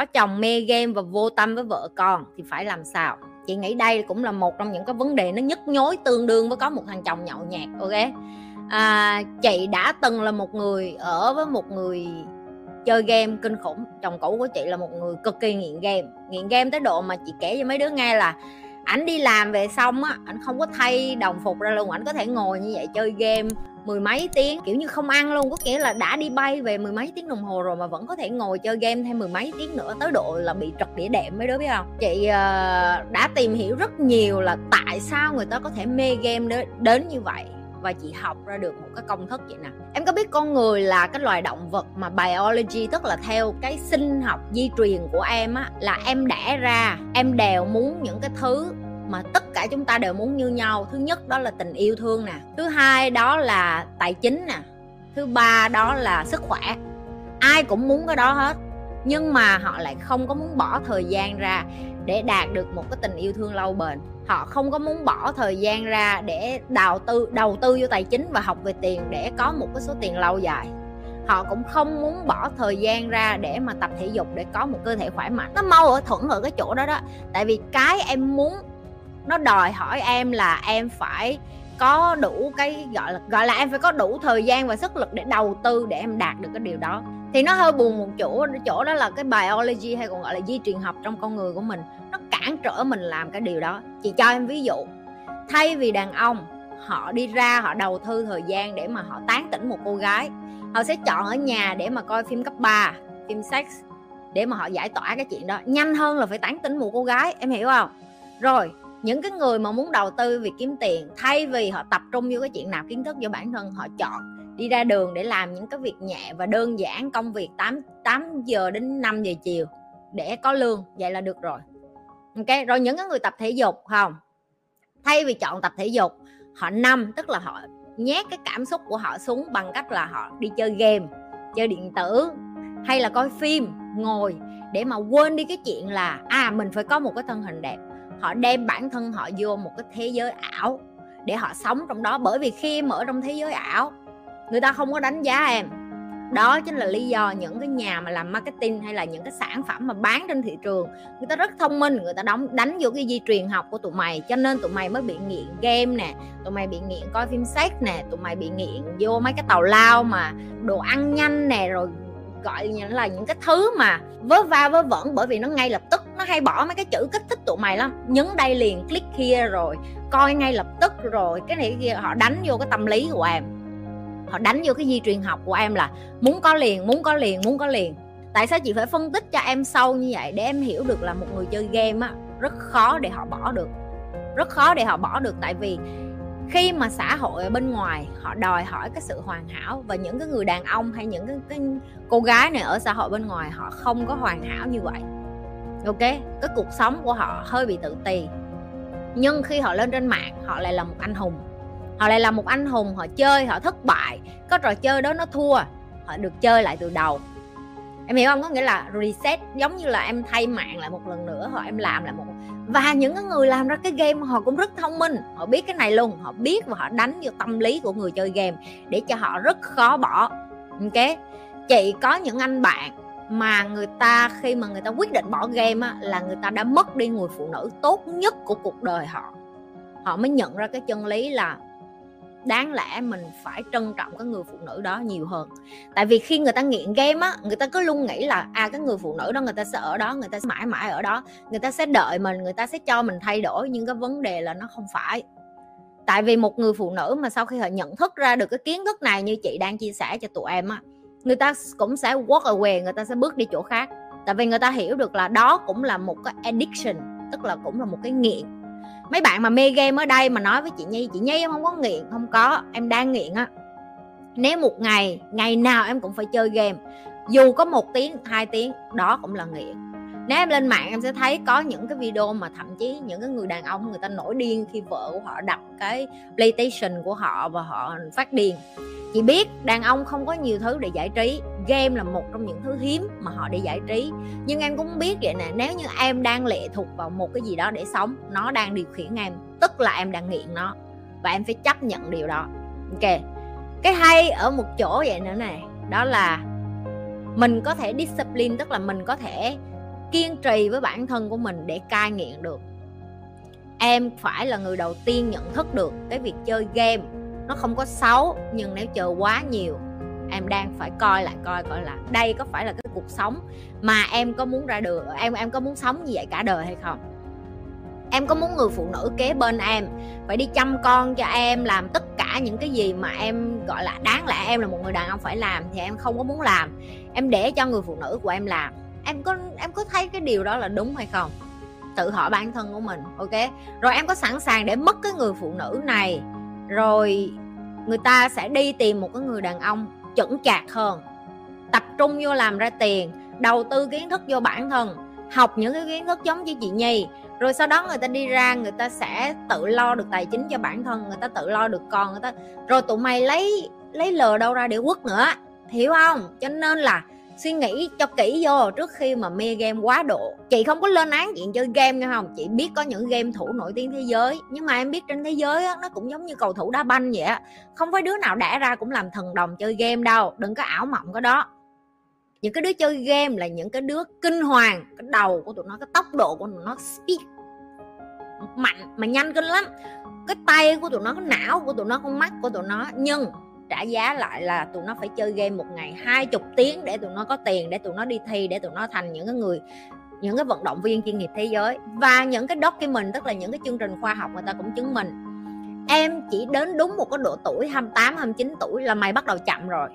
có chồng mê game và vô tâm với vợ con thì phải làm sao? Chị nghĩ đây cũng là một trong những cái vấn đề nó nhức nhối tương đương với có một thằng chồng nhậu nhạt ok? À, chị đã từng là một người ở với một người chơi game kinh khủng. Chồng cũ của chị là một người cực kỳ nghiện game. Nghiện game tới độ mà chị kể cho mấy đứa nghe là ảnh đi làm về xong á ảnh không có thay đồng phục ra luôn. Ảnh có thể ngồi như vậy chơi game mười mấy tiếng kiểu như không ăn luôn có nghĩa là đã đi bay về mười mấy tiếng đồng hồ rồi mà vẫn có thể ngồi chơi game thêm mười mấy tiếng nữa tới độ là bị trật đĩa đệm mấy đứa biết không? Chị uh, đã tìm hiểu rất nhiều là tại sao người ta có thể mê game đến, đến như vậy và chị học ra được một cái công thức vậy nè. Em có biết con người là cái loài động vật mà biology tức là theo cái sinh học di truyền của em á là em đẻ ra em đều muốn những cái thứ mà tất cả chúng ta đều muốn như nhau. Thứ nhất đó là tình yêu thương nè. Thứ hai đó là tài chính nè. Thứ ba đó là sức khỏe. Ai cũng muốn cái đó hết. Nhưng mà họ lại không có muốn bỏ thời gian ra để đạt được một cái tình yêu thương lâu bền. Họ không có muốn bỏ thời gian ra để đầu tư đầu tư vô tài chính và học về tiền để có một cái số tiền lâu dài. Họ cũng không muốn bỏ thời gian ra để mà tập thể dục để có một cơ thể khỏe mạnh. Nó mau ở thuận ở cái chỗ đó đó. Tại vì cái em muốn nó đòi hỏi em là em phải có đủ cái, gọi là gọi là em phải có đủ thời gian và sức lực để đầu tư để em đạt được cái điều đó. Thì nó hơi buồn một chỗ chỗ đó là cái biology hay còn gọi là di truyền học trong con người của mình, nó cản trở mình làm cái điều đó. Chị cho em ví dụ, thay vì đàn ông, họ đi ra, họ đầu tư thời gian để mà họ tán tỉnh một cô gái, họ sẽ chọn ở nhà để mà coi phim cấp 3 phim sex, để mà họ giải tỏa cái chuyện đó. Nhanh hơn là phải tán tỉnh một cô gái, em hiểu không? Rồi những cái người mà muốn đầu tư vì kiếm tiền, thay vì họ tập trung vô cái chuyện nạp kiến thức cho bản thân, họ chọn đi ra đường để làm những cái việc nhẹ và đơn giản công việc 8 8 giờ đến 5 giờ chiều để có lương, vậy là được rồi. Ok, rồi những cái người tập thể dục không? Thay vì chọn tập thể dục, họ năm, tức là họ nhét cái cảm xúc của họ xuống bằng cách là họ đi chơi game, chơi điện tử, hay là coi phim, ngồi để mà quên đi cái chuyện là à mình phải có một cái thân hình đẹp họ đem bản thân họ vô một cái thế giới ảo để họ sống trong đó. Bởi vì khi em ở trong thế giới ảo, người ta không có đánh giá em. Đó chính là lý do những cái nhà mà làm marketing hay là những cái sản phẩm mà bán trên thị trường, người ta rất thông minh, người ta đóng, đánh vô cái di truyền học của tụi mày. Cho nên tụi mày mới bị nghiện game nè, tụi mày bị nghiện coi phim sex nè, tụi mày bị nghiện vô mấy cái tàu lao mà đồ ăn nhanh nè, rồi gọi là những cái thứ mà vớ va vớ vẩn, bởi vì nó ngay lập tức, nó hay bỏ mấy cái chữ kích thích tụi mày lắm. Nhấn đây liền, click kia rồi, coi ngay lập tức rồi, cái này kia, họ đánh vô cái tâm lý của em. Họ đánh vô cái di truyền học của em là muốn có liền, muốn có liền, muốn có liền. Tại sao chị phải phân tích cho em sâu như vậy? Để em hiểu được là một người chơi game á, rất khó để họ bỏ được. Rất khó để họ bỏ được, tại vì khi mà xã hội ở bên ngoài họ đòi hỏi cái sự hoàn hảo và những cái người đàn ông hay những cái, cái cô gái này ở xã hội bên ngoài họ không có hoàn hảo như vậy. Ok? Cái cuộc sống của họ hơi bị tự ti. Nhưng khi họ lên trên mạng họ lại là một anh hùng. Họ lại là một anh hùng họ chơi họ thất bại. Có trò chơi đó nó thua. Họ được chơi lại từ đầu em hiểu không? Có nghĩa là reset giống như là em thay mạng lại một lần nữa hoặc em làm lại một và những cái người làm ra cái game họ cũng rất thông minh. Họ biết cái này luôn. Họ biết và họ đánh vô tâm lý của người chơi game để cho họ rất khó bỏ. Ok? Chị có những anh bạn mà người ta khi mà người ta quyết định bỏ game á, là người ta đã mất đi người phụ nữ tốt nhất của cuộc đời họ. Họ mới nhận ra cái chân lý là đáng lẽ mình phải trân trọng cái người phụ nữ đó nhiều hơn. Tại vì khi người ta nghiện game á, người ta cứ luôn nghĩ là à cái người phụ nữ đó người ta sẽ ở đó, người ta sẽ mãi mãi ở đó, người ta sẽ đợi mình, người ta sẽ cho mình thay đổi nhưng cái vấn đề là nó không phải. Tại vì một người phụ nữ mà sau khi họ nhận thức ra được cái kiến thức này như chị đang chia sẻ cho tụi em á, người ta cũng sẽ walk away, người ta sẽ bước đi chỗ khác. Tại vì người ta hiểu được là đó cũng là một cái addiction, tức là cũng là một cái nghiện mấy bạn mà mê game ở đây mà nói với chị nhi chị nhi em không có nghiện, không có, em đang nghiện á. Nếu một ngày ngày nào em cũng phải chơi game, dù có một tiếng, hai tiếng, đó cũng là nghiện nếu em lên mạng em sẽ thấy có những cái video mà thậm chí những cái người đàn ông người ta nổi điên khi vợ của họ đặt cái playstation của họ và họ phát điên. Chị biết đàn ông không có nhiều thứ để giải trí, game là một trong những thứ hiếm mà họ để giải trí. Nhưng em cũng biết vậy nè, nếu như em đang lệ thuộc vào một cái gì đó để sống, nó đang điều khiển em, tức là em đang nghiện nó, và em phải chấp nhận điều đó. Ok, cái hay ở một chỗ vậy nữa này đó là mình có thể discipline, tức là mình có thể kiên trì với bản thân của mình để cai nghiện được. Em phải là người đầu tiên nhận thức được cái việc chơi game nó không có xấu, nhưng nếu chờ quá nhiều, em đang phải coi lại, coi coi là đây có phải là cái cuộc sống mà em có muốn ra được em em có muốn sống như vậy cả đời hay không? Em có muốn người phụ nữ kế bên em phải đi chăm con cho em, làm tất cả những cái gì mà em, gọi là, đáng lẽ em là một người đàn ông phải làm thì em không có muốn làm. Em để cho người phụ nữ của em làm em có em có thấy cái điều đó là đúng hay không? Tự hỏi bản thân của mình, ok? Rồi em có sẵn sàng để mất cái người phụ nữ này, rồi người ta sẽ đi tìm một cái người đàn ông chững chạc hơn. Tập trung vô làm ra tiền, đầu tư kiến thức vô bản thân, học những cái kiến thức giống như chị nhi. Rồi sau đó người ta đi ra, người ta sẽ tự lo được tài chính cho bản thân, người ta tự lo được con, người ta. Rồi tụi mày lấy lấy lờ đâu ra để quất nữa, hiểu không? Cho nên là suy nghĩ cho kỹ vô trước khi mà mê game quá độ. Chị không có lên án chuyện chơi game nghe không chị biết có những game thủ nổi tiếng thế giới. Nhưng mà em biết trên thế giới á, nó cũng giống như cầu thủ đá banh vậy á. Không phải đứa nào đẻ ra cũng làm thần đồng chơi game đâu. Đừng có ảo mộng cái đó. Những cái đứa chơi game là những cái đứa kinh hoàng. Cái đầu của tụi nó cái tốc độ của tụi nó speed. Mạnh mà nhanh kinh lắm. Cái tay của tụi nó cái não của tụi nó con mắt của tụi nó. Nhưng trả giá lại là tụi nó phải chơi game một ngày hai chục tiếng để tụi nó có tiền, để tụi nó đi thi, để tụi nó thành những cái người, những cái vận động viên chuyên nghiệp thế giới. Và những cái document, tức là những cái chương trình khoa học người ta cũng chứng minh. Em chỉ đến đúng một cái độ tuổi 28 29 tuổi là mày bắt đầu chậm rồi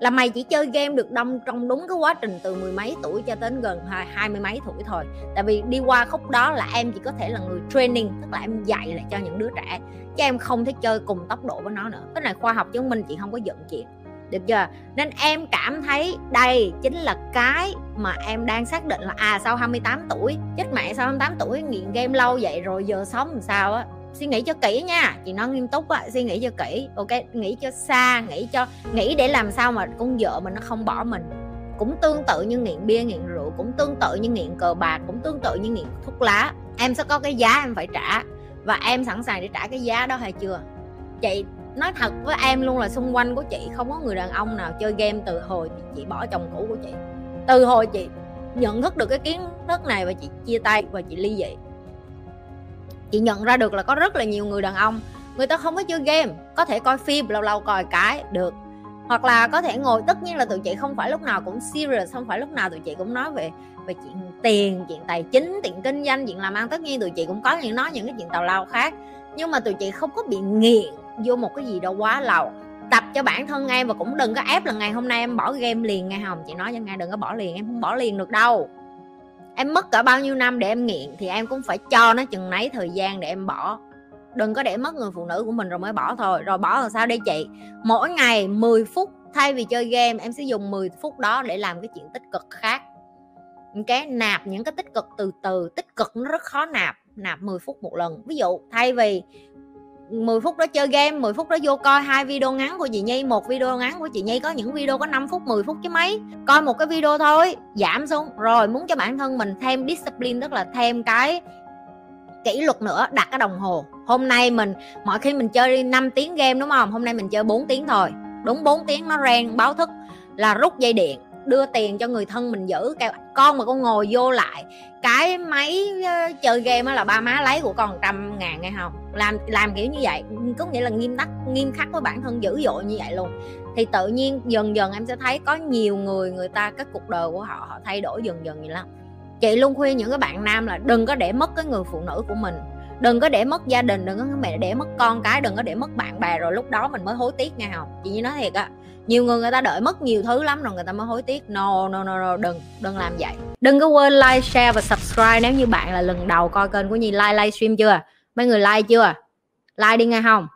là mày chỉ chơi game được đông trong đúng cái quá trình từ mười mấy tuổi cho đến gần hai mươi mấy tuổi thôi. Tại vì đi qua khúc đó là em chỉ có thể là người training, tức là em dạy lại cho những đứa trẻ, chứ em không thể chơi cùng tốc độ với nó nữa. Cái này khoa học chứng minh chị không có giận chuyện được chưa? Nên em cảm thấy đây chính là cái mà em đang xác định là à sau 28 tuổi, chết mẹ sau 28 tuổi nghiện game lâu vậy, rồi giờ sống làm sao á? Suy nghĩ cho kỹ nha. Chị nói nghiêm túc á, suy nghĩ cho kỹ, ok? Nghĩ cho xa, nghĩ cho, nghĩ để làm sao mà con vợ mình nó không bỏ mình. Cũng tương tự như nghiện bia, nghiện rượu, cũng tương tự như nghiện cờ bạc, cũng tương tự như nghiện thuốc lá. Em sẽ có cái giá em phải trả, và em sẵn sàng để trả cái giá đó hay chưa? Chị nói thật với em luôn là xung quanh của chị không có người đàn ông nào chơi game từ hồi chị bỏ chồng cũ của chị. Từ hồi chị nhận thức được cái kiến thức này và chị chia tay và chị ly dị chị nhận ra được là có rất là nhiều người đàn ông, người ta không có chơi game, có thể coi phim, lâu lâu coi cái, được. Hoặc là có thể ngồi, tất nhiên là tụi chị không phải lúc nào cũng serious, không phải lúc nào tụi chị cũng nói về về chuyện tiền, chuyện tài chính, chuyện kinh doanh, chuyện làm ăn. Tất nhiên tụi chị cũng có những, nói những cái chuyện tào lao khác. Nhưng mà tụi chị không có bị nghiện vô một cái gì đâu quá lâu. Tập cho bản thân em và cũng đừng có ép là ngày hôm nay em bỏ game liền nghe không? Chị nói cho nghe, đừng có bỏ liền, em không bỏ liền được đâu em mất cả bao nhiêu năm để em nghiện thì em cũng phải cho nó chừng nấy thời gian để em bỏ. Đừng có để mất người phụ nữ của mình rồi mới bỏ thôi. Rồi bỏ làm sao đây chị? Mỗi ngày 10 phút thay vì chơi game, em sẽ dùng 10 phút đó để làm cái chuyện tích cực khác. Cái nạp những cái tích cực từ từ. Tích cực nó rất khó nạp nạp 10 phút một lần. Ví dụ, thay vì 10 phút đó chơi game 10 phút đó vô coi hai video ngắn của chị Nhi, một video ngắn của chị Nhi, có những video có 5 phút 10 phút chứ mấy. Coi một cái video thôi, giảm xuống. Rồi, muốn cho bản thân mình thêm discipline, tức là thêm cái kỷ luật nữa, đặt cái đồng hồ. Hôm nay mình, mọi khi mình chơi 5 tiếng game, đúng không? Hôm nay mình chơi 4 tiếng thôi. Đúng 4 tiếng nó rang, báo thức là rút dây điện đưa tiền cho người thân mình giữ, kêu, con mà con ngồi vô lại, cái máy ờ, chơi game là ba má lấy của con trăm ngàn nghe không? Làm làm kiểu như vậy, có nghĩa là nghiêm tắc nghiêm khắc với bản thân, dữ dội như vậy luôn. Thì tự nhiên dần dần em sẽ thấy có nhiều người người ta, cái cuộc đời của họ họ thay đổi dần dần vậy lắm. Chị luôn khuyên những cái bạn nam là đừng có để mất cái người phụ nữ của mình, đừng có để mất gia đình, đừng có mẹ để mất con cái, đừng có để mất bạn bè, rồi lúc đó mình mới hối tiếc nghe không? Chị như nói thiệt á nhiều người người ta đợi mất nhiều thứ lắm rồi người ta mới hối tiếc. No no no, no đừng đừng làm vậy. Đừng có quên like share và subscribe nếu như bạn là lần đầu coi kênh của nhi. Like livestream chưa? Mấy người like chưa? Like đi nghe không?